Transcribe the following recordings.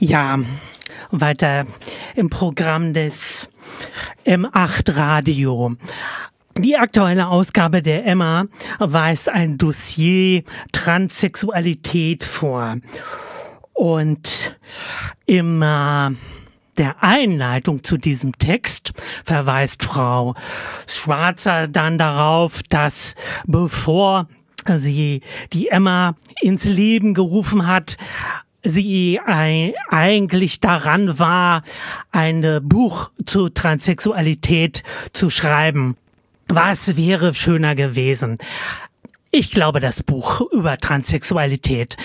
Ja, weiter im Programm des M8 Radio. Die aktuelle Ausgabe der Emma weist ein Dossier Transsexualität vor. Und im äh, der Einleitung zu diesem Text verweist Frau Schwarzer dann darauf, dass bevor sie die Emma ins Leben gerufen hat, sie eigentlich daran war, ein Buch zu Transsexualität zu schreiben. Was wäre schöner gewesen? Ich glaube, das Buch über Transsexualität.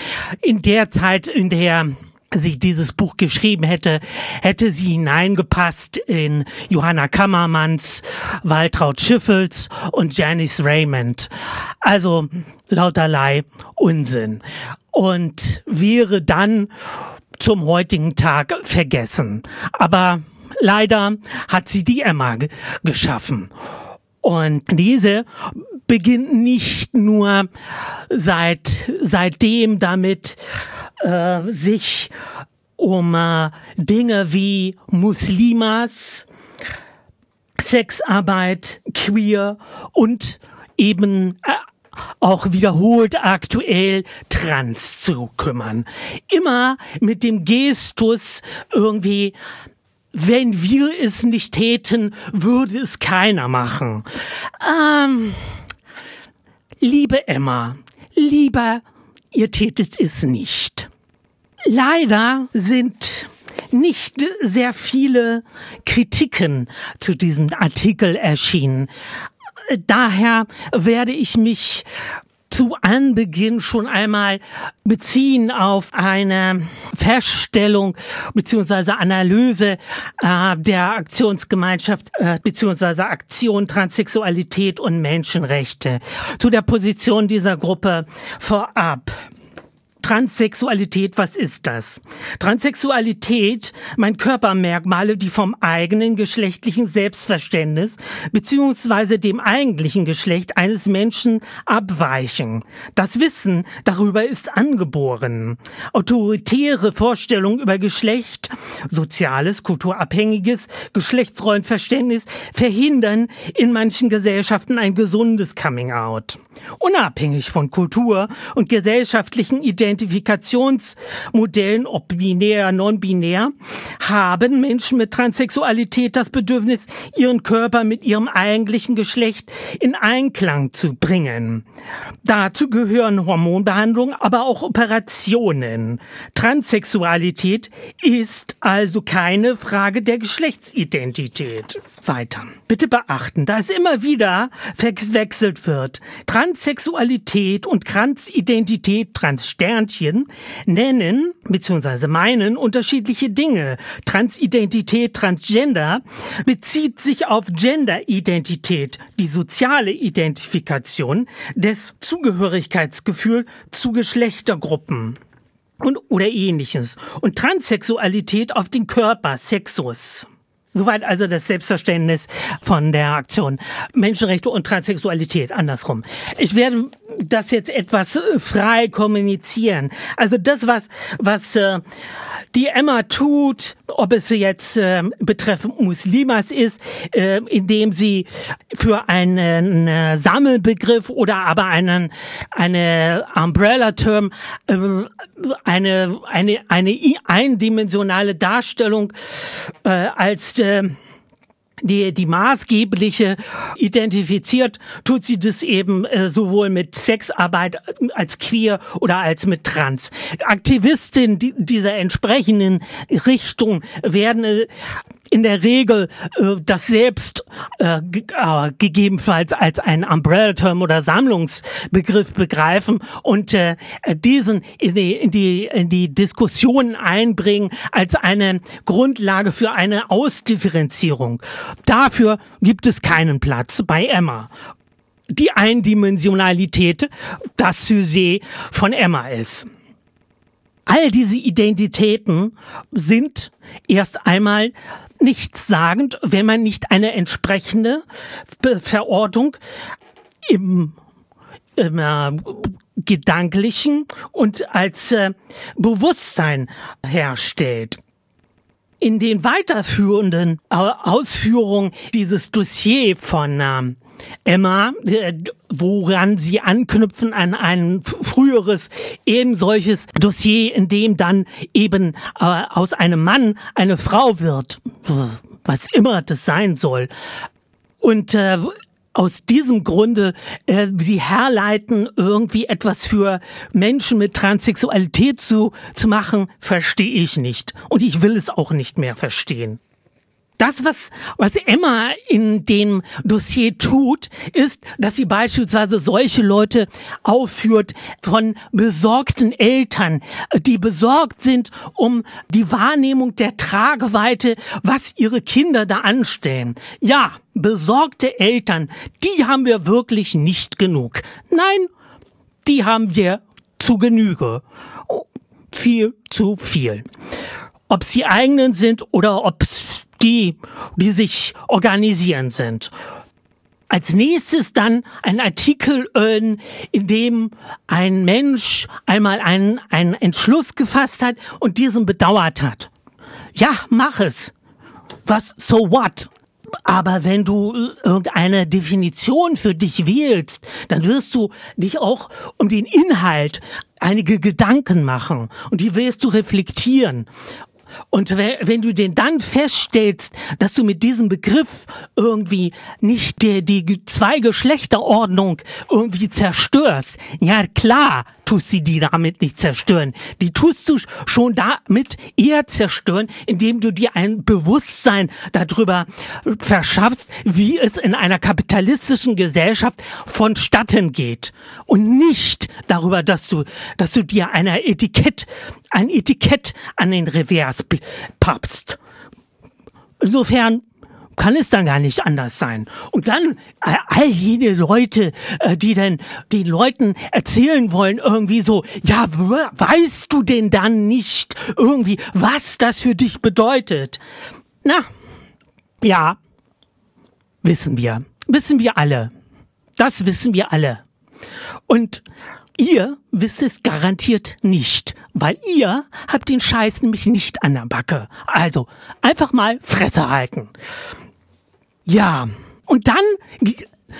In der Zeit, in der sie dieses Buch geschrieben hätte, hätte sie hineingepasst in Johanna Kammermanns, Waltraud Schiffels und Janice Raymond. Also lauterlei Unsinn. Und wäre dann zum heutigen Tag vergessen. Aber leider hat sie die Emma geschaffen. Und diese beginnt nicht nur seit, seitdem damit, äh, sich um äh, Dinge wie Muslimas, Sexarbeit, Queer und eben äh, auch wiederholt aktuell trans zu kümmern. Immer mit dem Gestus irgendwie, wenn wir es nicht täten, würde es keiner machen. Ähm, liebe Emma, lieber, ihr tätet es nicht. Leider sind nicht sehr viele Kritiken zu diesem Artikel erschienen. Daher werde ich mich zu Anbeginn schon einmal beziehen auf eine Feststellung beziehungsweise Analyse äh, der Aktionsgemeinschaft äh, beziehungsweise Aktion Transsexualität und Menschenrechte zu der Position dieser Gruppe vorab. Transsexualität, was ist das? Transsexualität, mein Körpermerkmale, die vom eigenen geschlechtlichen Selbstverständnis beziehungsweise dem eigentlichen Geschlecht eines Menschen abweichen. Das Wissen darüber ist angeboren. Autoritäre Vorstellungen über Geschlecht, soziales, kulturabhängiges Geschlechtsrollenverständnis verhindern in manchen Gesellschaften ein gesundes Coming-out. Unabhängig von Kultur und gesellschaftlichen Identifikationsmodellen, ob binär, non-binär, haben Menschen mit Transsexualität das Bedürfnis, ihren Körper mit ihrem eigentlichen Geschlecht in Einklang zu bringen. Dazu gehören Hormonbehandlungen, aber auch Operationen. Transsexualität ist also keine Frage der Geschlechtsidentität. Weiter. Bitte beachten, dass immer wieder verwechselt wird. Transsexualität und Transidentität, Transsternchen, nennen bzw. meinen unterschiedliche Dinge. Transidentität, Transgender bezieht sich auf Genderidentität, die soziale Identifikation des Zugehörigkeitsgefühl zu Geschlechtergruppen und oder ähnliches. Und Transsexualität auf den Körper, Sexus. Soweit also das Selbstverständnis von der Aktion Menschenrechte und Transsexualität andersrum. Ich werde das jetzt etwas äh, frei kommunizieren. Also das, was, was äh, die Emma tut, ob es jetzt äh, betreffend Muslimas ist, äh, indem sie für einen äh, Sammelbegriff oder aber einen eine Umbrella-Term äh, eine eine eine eindimensionale Darstellung äh, als äh, die, die maßgebliche identifiziert, tut sie das eben äh, sowohl mit Sexarbeit als queer oder als mit trans. Aktivistinnen dieser entsprechenden Richtung werden äh, in der Regel äh, das selbst äh, äh, gegebenenfalls als ein Umbrella-Term oder Sammlungsbegriff begreifen und äh, diesen in die, in, die, in die Diskussion einbringen als eine Grundlage für eine Ausdifferenzierung. Dafür gibt es keinen Platz bei Emma die Eindimensionalität das Sujet von Emma ist. All diese Identitäten sind erst einmal nichtssagend, wenn man nicht eine entsprechende Verortung im, im äh, gedanklichen und als äh, Bewusstsein herstellt. In den weiterführenden Ausführungen dieses Dossier von ähm, Emma, äh, woran sie anknüpfen an ein früheres eben solches Dossier, in dem dann eben äh, aus einem Mann eine Frau wird, was immer das sein soll. Und äh, aus diesem Grunde äh, sie herleiten, irgendwie etwas für Menschen mit Transsexualität zu, zu machen, verstehe ich nicht. Und ich will es auch nicht mehr verstehen. Das, was, was Emma in dem Dossier tut, ist, dass sie beispielsweise solche Leute aufführt von besorgten Eltern, die besorgt sind um die Wahrnehmung der Trageweite, was ihre Kinder da anstellen. Ja, besorgte Eltern, die haben wir wirklich nicht genug. Nein, die haben wir zu Genüge. Viel zu viel. Ob sie eigenen sind oder ob die, die sich organisieren sind. Als nächstes dann ein Artikel, in dem ein Mensch einmal einen, einen Entschluss gefasst hat und diesen bedauert hat. Ja, mach es. Was, so what? Aber wenn du irgendeine Definition für dich wählst, dann wirst du dich auch um den Inhalt einige Gedanken machen und die wirst du reflektieren. Und wenn du den dann feststellst, dass du mit diesem Begriff irgendwie nicht die, die Zwei-Geschlechterordnung irgendwie zerstörst, ja klar, tust sie die damit nicht zerstören. Die tust du schon damit eher zerstören, indem du dir ein Bewusstsein darüber verschaffst, wie es in einer kapitalistischen Gesellschaft vonstatten geht. Und nicht darüber, dass du, dass du dir einer Etikett, ein Etikett an den Revers pappst. Insofern kann es dann gar nicht anders sein. Und dann äh, all jene Leute, äh, die dann den Leuten erzählen wollen, irgendwie so, ja, weißt du denn dann nicht irgendwie, was das für dich bedeutet? Na, ja, wissen wir. Wissen wir alle. Das wissen wir alle. Und ihr wisst es garantiert nicht, weil ihr habt den Scheiß nämlich nicht an der Backe. Also einfach mal Fresse halten. Ja, und dann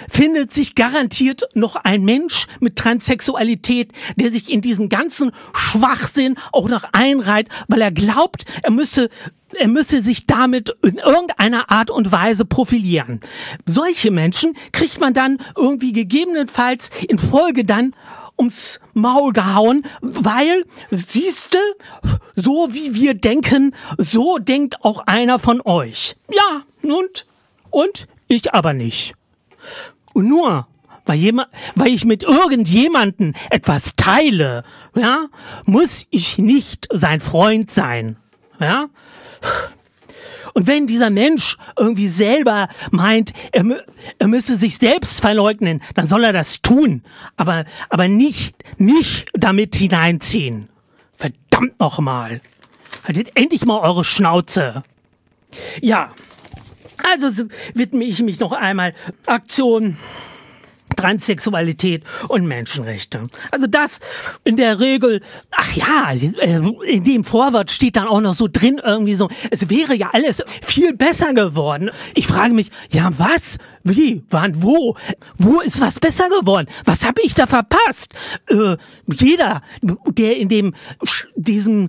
findet sich garantiert noch ein Mensch mit Transsexualität, der sich in diesen ganzen Schwachsinn auch noch einreiht, weil er glaubt, er müsse er müsse sich damit in irgendeiner Art und Weise profilieren. Solche Menschen kriegt man dann irgendwie gegebenenfalls in Folge dann ums Maul gehauen, weil, siehste, so wie wir denken, so denkt auch einer von euch. Ja, und und ich aber nicht. Nur weil, weil ich mit irgendjemanden etwas teile, ja, muss ich nicht sein Freund sein. Ja? Und wenn dieser Mensch irgendwie selber meint, er, er müsse sich selbst verleugnen, dann soll er das tun, aber, aber nicht mich damit hineinziehen. Verdammt nochmal. Haltet endlich mal eure Schnauze. Ja. Also widme ich mich noch einmal Aktion Transsexualität und Menschenrechte. Also das in der Regel, ach ja, äh, in dem Vorwort steht dann auch noch so drin irgendwie so, es wäre ja alles viel besser geworden. Ich frage mich, ja was? Wie? Wann? Wo? Wo ist was besser geworden? Was habe ich da verpasst? Äh, jeder, der in dem diesem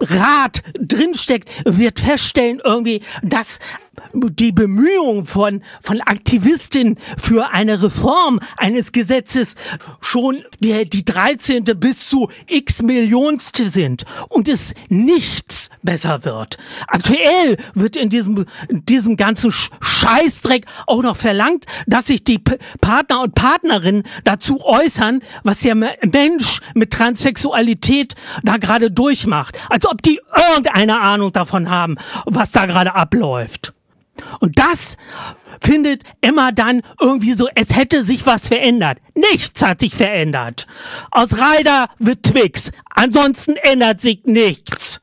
Rat drinsteckt, wird feststellen irgendwie, dass die Bemühungen von, von Aktivistinnen für eine Reform eines Gesetzes schon der, die 13. bis zu x Millionste sind und es nichts besser wird. Aktuell wird in diesem, in diesem ganzen Scheißdreck auch noch verlangt, dass sich die Partner und Partnerinnen dazu äußern, was der Mensch mit Transsexualität da gerade durchmacht. Als ob die irgendeine Ahnung davon haben, was da gerade abläuft. Und das findet Emma dann irgendwie so, es hätte sich was verändert. Nichts hat sich verändert. Aus Ryder wird Twix. Ansonsten ändert sich nichts.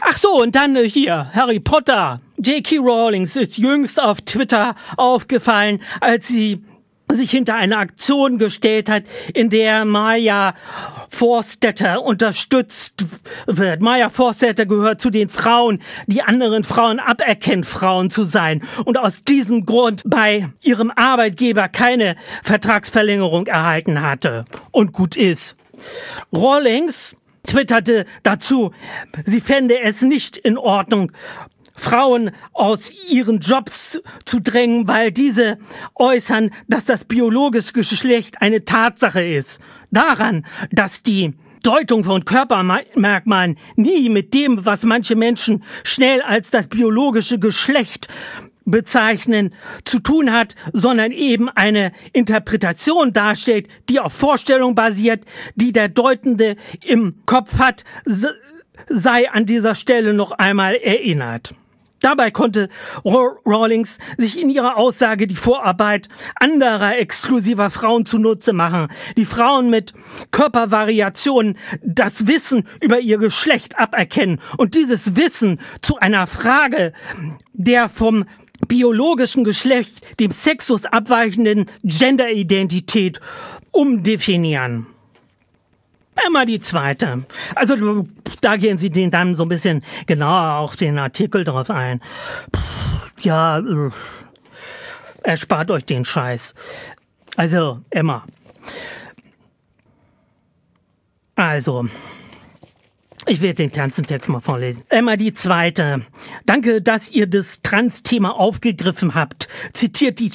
Ach so, und dann hier, Harry Potter. J.K. Rawlings ist jüngst auf Twitter aufgefallen, als sie sich hinter eine Aktion gestellt hat, in der Maya Forstetter unterstützt wird. Maya Forstetter gehört zu den Frauen, die anderen Frauen aberkennt, Frauen zu sein und aus diesem Grund bei ihrem Arbeitgeber keine Vertragsverlängerung erhalten hatte und gut ist. Rawlings twitterte dazu, sie fände es nicht in Ordnung, Frauen aus ihren Jobs zu drängen, weil diese äußern, dass das biologische Geschlecht eine Tatsache ist. Daran, dass die Deutung von Körpermerkmalen nie mit dem, was manche Menschen schnell als das biologische Geschlecht bezeichnen, zu tun hat, sondern eben eine Interpretation darstellt, die auf Vorstellung basiert, die der Deutende im Kopf hat, sei an dieser Stelle noch einmal erinnert. Dabei konnte Rawlings sich in ihrer Aussage die Vorarbeit anderer exklusiver Frauen zunutze machen, die Frauen mit Körpervariationen das Wissen über ihr Geschlecht aberkennen und dieses Wissen zu einer Frage der vom biologischen Geschlecht, dem Sexus abweichenden Genderidentität umdefinieren. Emma die zweite. Also da gehen Sie den dann so ein bisschen genauer auf den Artikel drauf ein. Ja, äh, erspart euch den Scheiß. Also, Emma. Also, ich werde den ganzen Text mal vorlesen. Emma die Zweite. Danke, dass ihr das Trans-Thema aufgegriffen habt. Zitiert die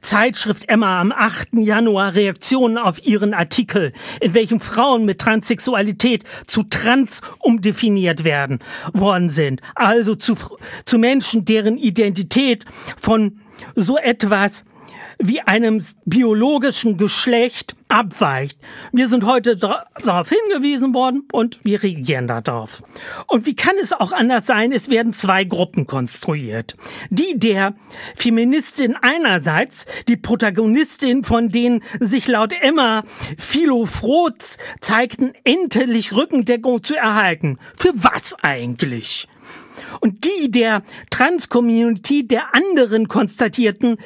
Zeitschrift Emma am 8. Januar Reaktionen auf ihren Artikel, in welchem Frauen mit Transsexualität zu trans umdefiniert werden worden sind. Also zu, zu Menschen, deren Identität von so etwas wie einem biologischen Geschlecht abweicht. Wir sind heute darauf hingewiesen worden und wir reagieren darauf. Und wie kann es auch anders sein? Es werden zwei Gruppen konstruiert. Die der Feministin einerseits, die Protagonistin, von denen sich laut Emma Philo Froz zeigten, endlich Rückendeckung zu erhalten. Für was eigentlich? und die der Trans-Community der anderen konstatierten,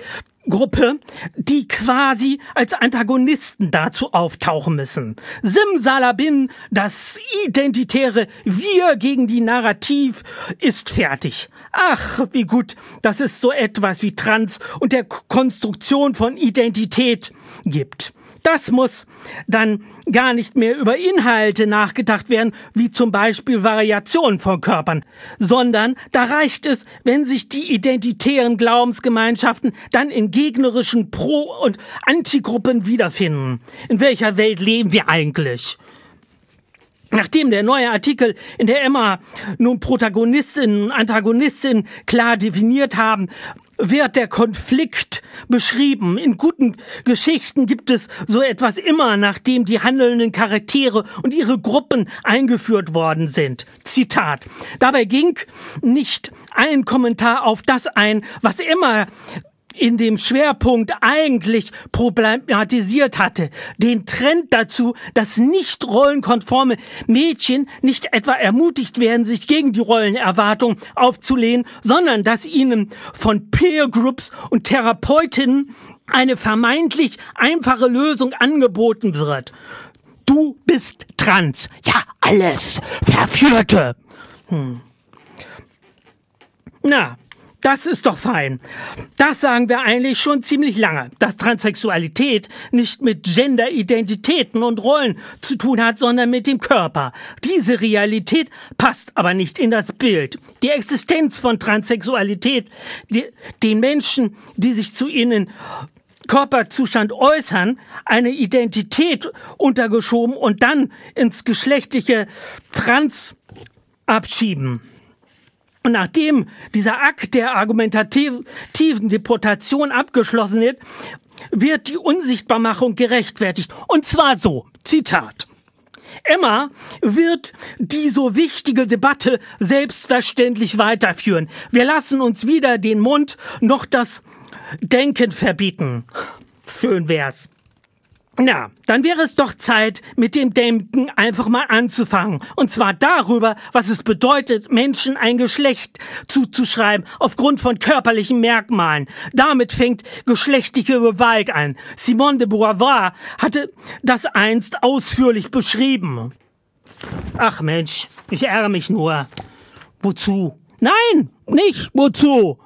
Gruppe, die quasi als Antagonisten dazu auftauchen müssen. Simsalabin, das identitäre Wir gegen die Narrativ ist fertig. Ach, wie gut, dass es so etwas wie Trans und der Konstruktion von Identität gibt. Das muss dann gar nicht mehr über Inhalte nachgedacht werden, wie zum Beispiel Variationen von Körpern, sondern da reicht es, wenn sich die identitären Glaubensgemeinschaften dann in gegnerischen Pro- und Antigruppen wiederfinden. In welcher Welt leben wir eigentlich? Nachdem der neue Artikel in der Emma nun Protagonistinnen und Antagonistinnen klar definiert haben, wird der Konflikt beschrieben. In guten Geschichten gibt es so etwas immer, nachdem die handelnden Charaktere und ihre Gruppen eingeführt worden sind. Zitat. Dabei ging nicht ein Kommentar auf das ein, was immer in dem Schwerpunkt eigentlich problematisiert hatte. Den Trend dazu, dass nicht rollenkonforme Mädchen nicht etwa ermutigt werden, sich gegen die Rollenerwartung aufzulehnen, sondern dass ihnen von Peer Groups und Therapeutinnen eine vermeintlich einfache Lösung angeboten wird. Du bist trans. Ja, alles. Verführte. Hm. Na, das ist doch fein. Das sagen wir eigentlich schon ziemlich lange, dass Transsexualität nicht mit Genderidentitäten und Rollen zu tun hat, sondern mit dem Körper. Diese Realität passt aber nicht in das Bild. Die Existenz von Transsexualität, die, den Menschen, die sich zu ihnen Körperzustand äußern, eine Identität untergeschoben und dann ins geschlechtliche Trans abschieben. Und nachdem dieser Akt der argumentativen Deportation abgeschlossen wird, wird die Unsichtbarmachung gerechtfertigt. Und zwar so, Zitat. Emma wird die so wichtige Debatte selbstverständlich weiterführen. Wir lassen uns weder den Mund noch das Denken verbieten. Schön wär's. Na, dann wäre es doch Zeit, mit dem Denken einfach mal anzufangen. Und zwar darüber, was es bedeutet, Menschen ein Geschlecht zuzuschreiben aufgrund von körperlichen Merkmalen. Damit fängt geschlechtliche Gewalt an. Simone de Beauvoir hatte das einst ausführlich beschrieben. Ach Mensch, ich ärgere mich nur. Wozu? Nein, nicht wozu.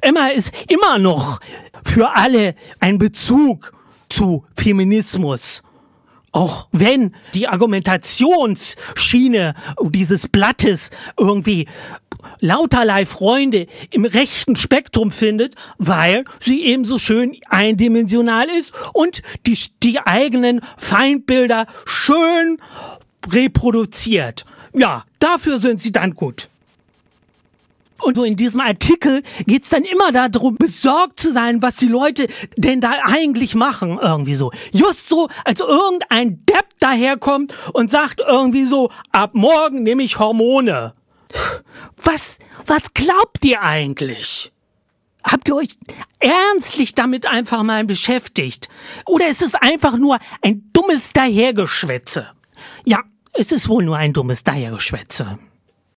Emma ist immer noch für alle ein Bezug zu Feminismus. Auch wenn die Argumentationsschiene dieses Blattes irgendwie lauterlei Freunde im rechten Spektrum findet, weil sie eben so schön eindimensional ist und die, die eigenen Feindbilder schön reproduziert. Ja, dafür sind sie dann gut. Und so in diesem Artikel geht's dann immer darum, besorgt zu sein, was die Leute denn da eigentlich machen, irgendwie so. Just so, als irgendein Depp daherkommt und sagt irgendwie so, ab morgen nehme ich Hormone. Was, was glaubt ihr eigentlich? Habt ihr euch ernstlich damit einfach mal beschäftigt? Oder ist es einfach nur ein dummes Dahergeschwätze? Ja, es ist wohl nur ein dummes Dahergeschwätze.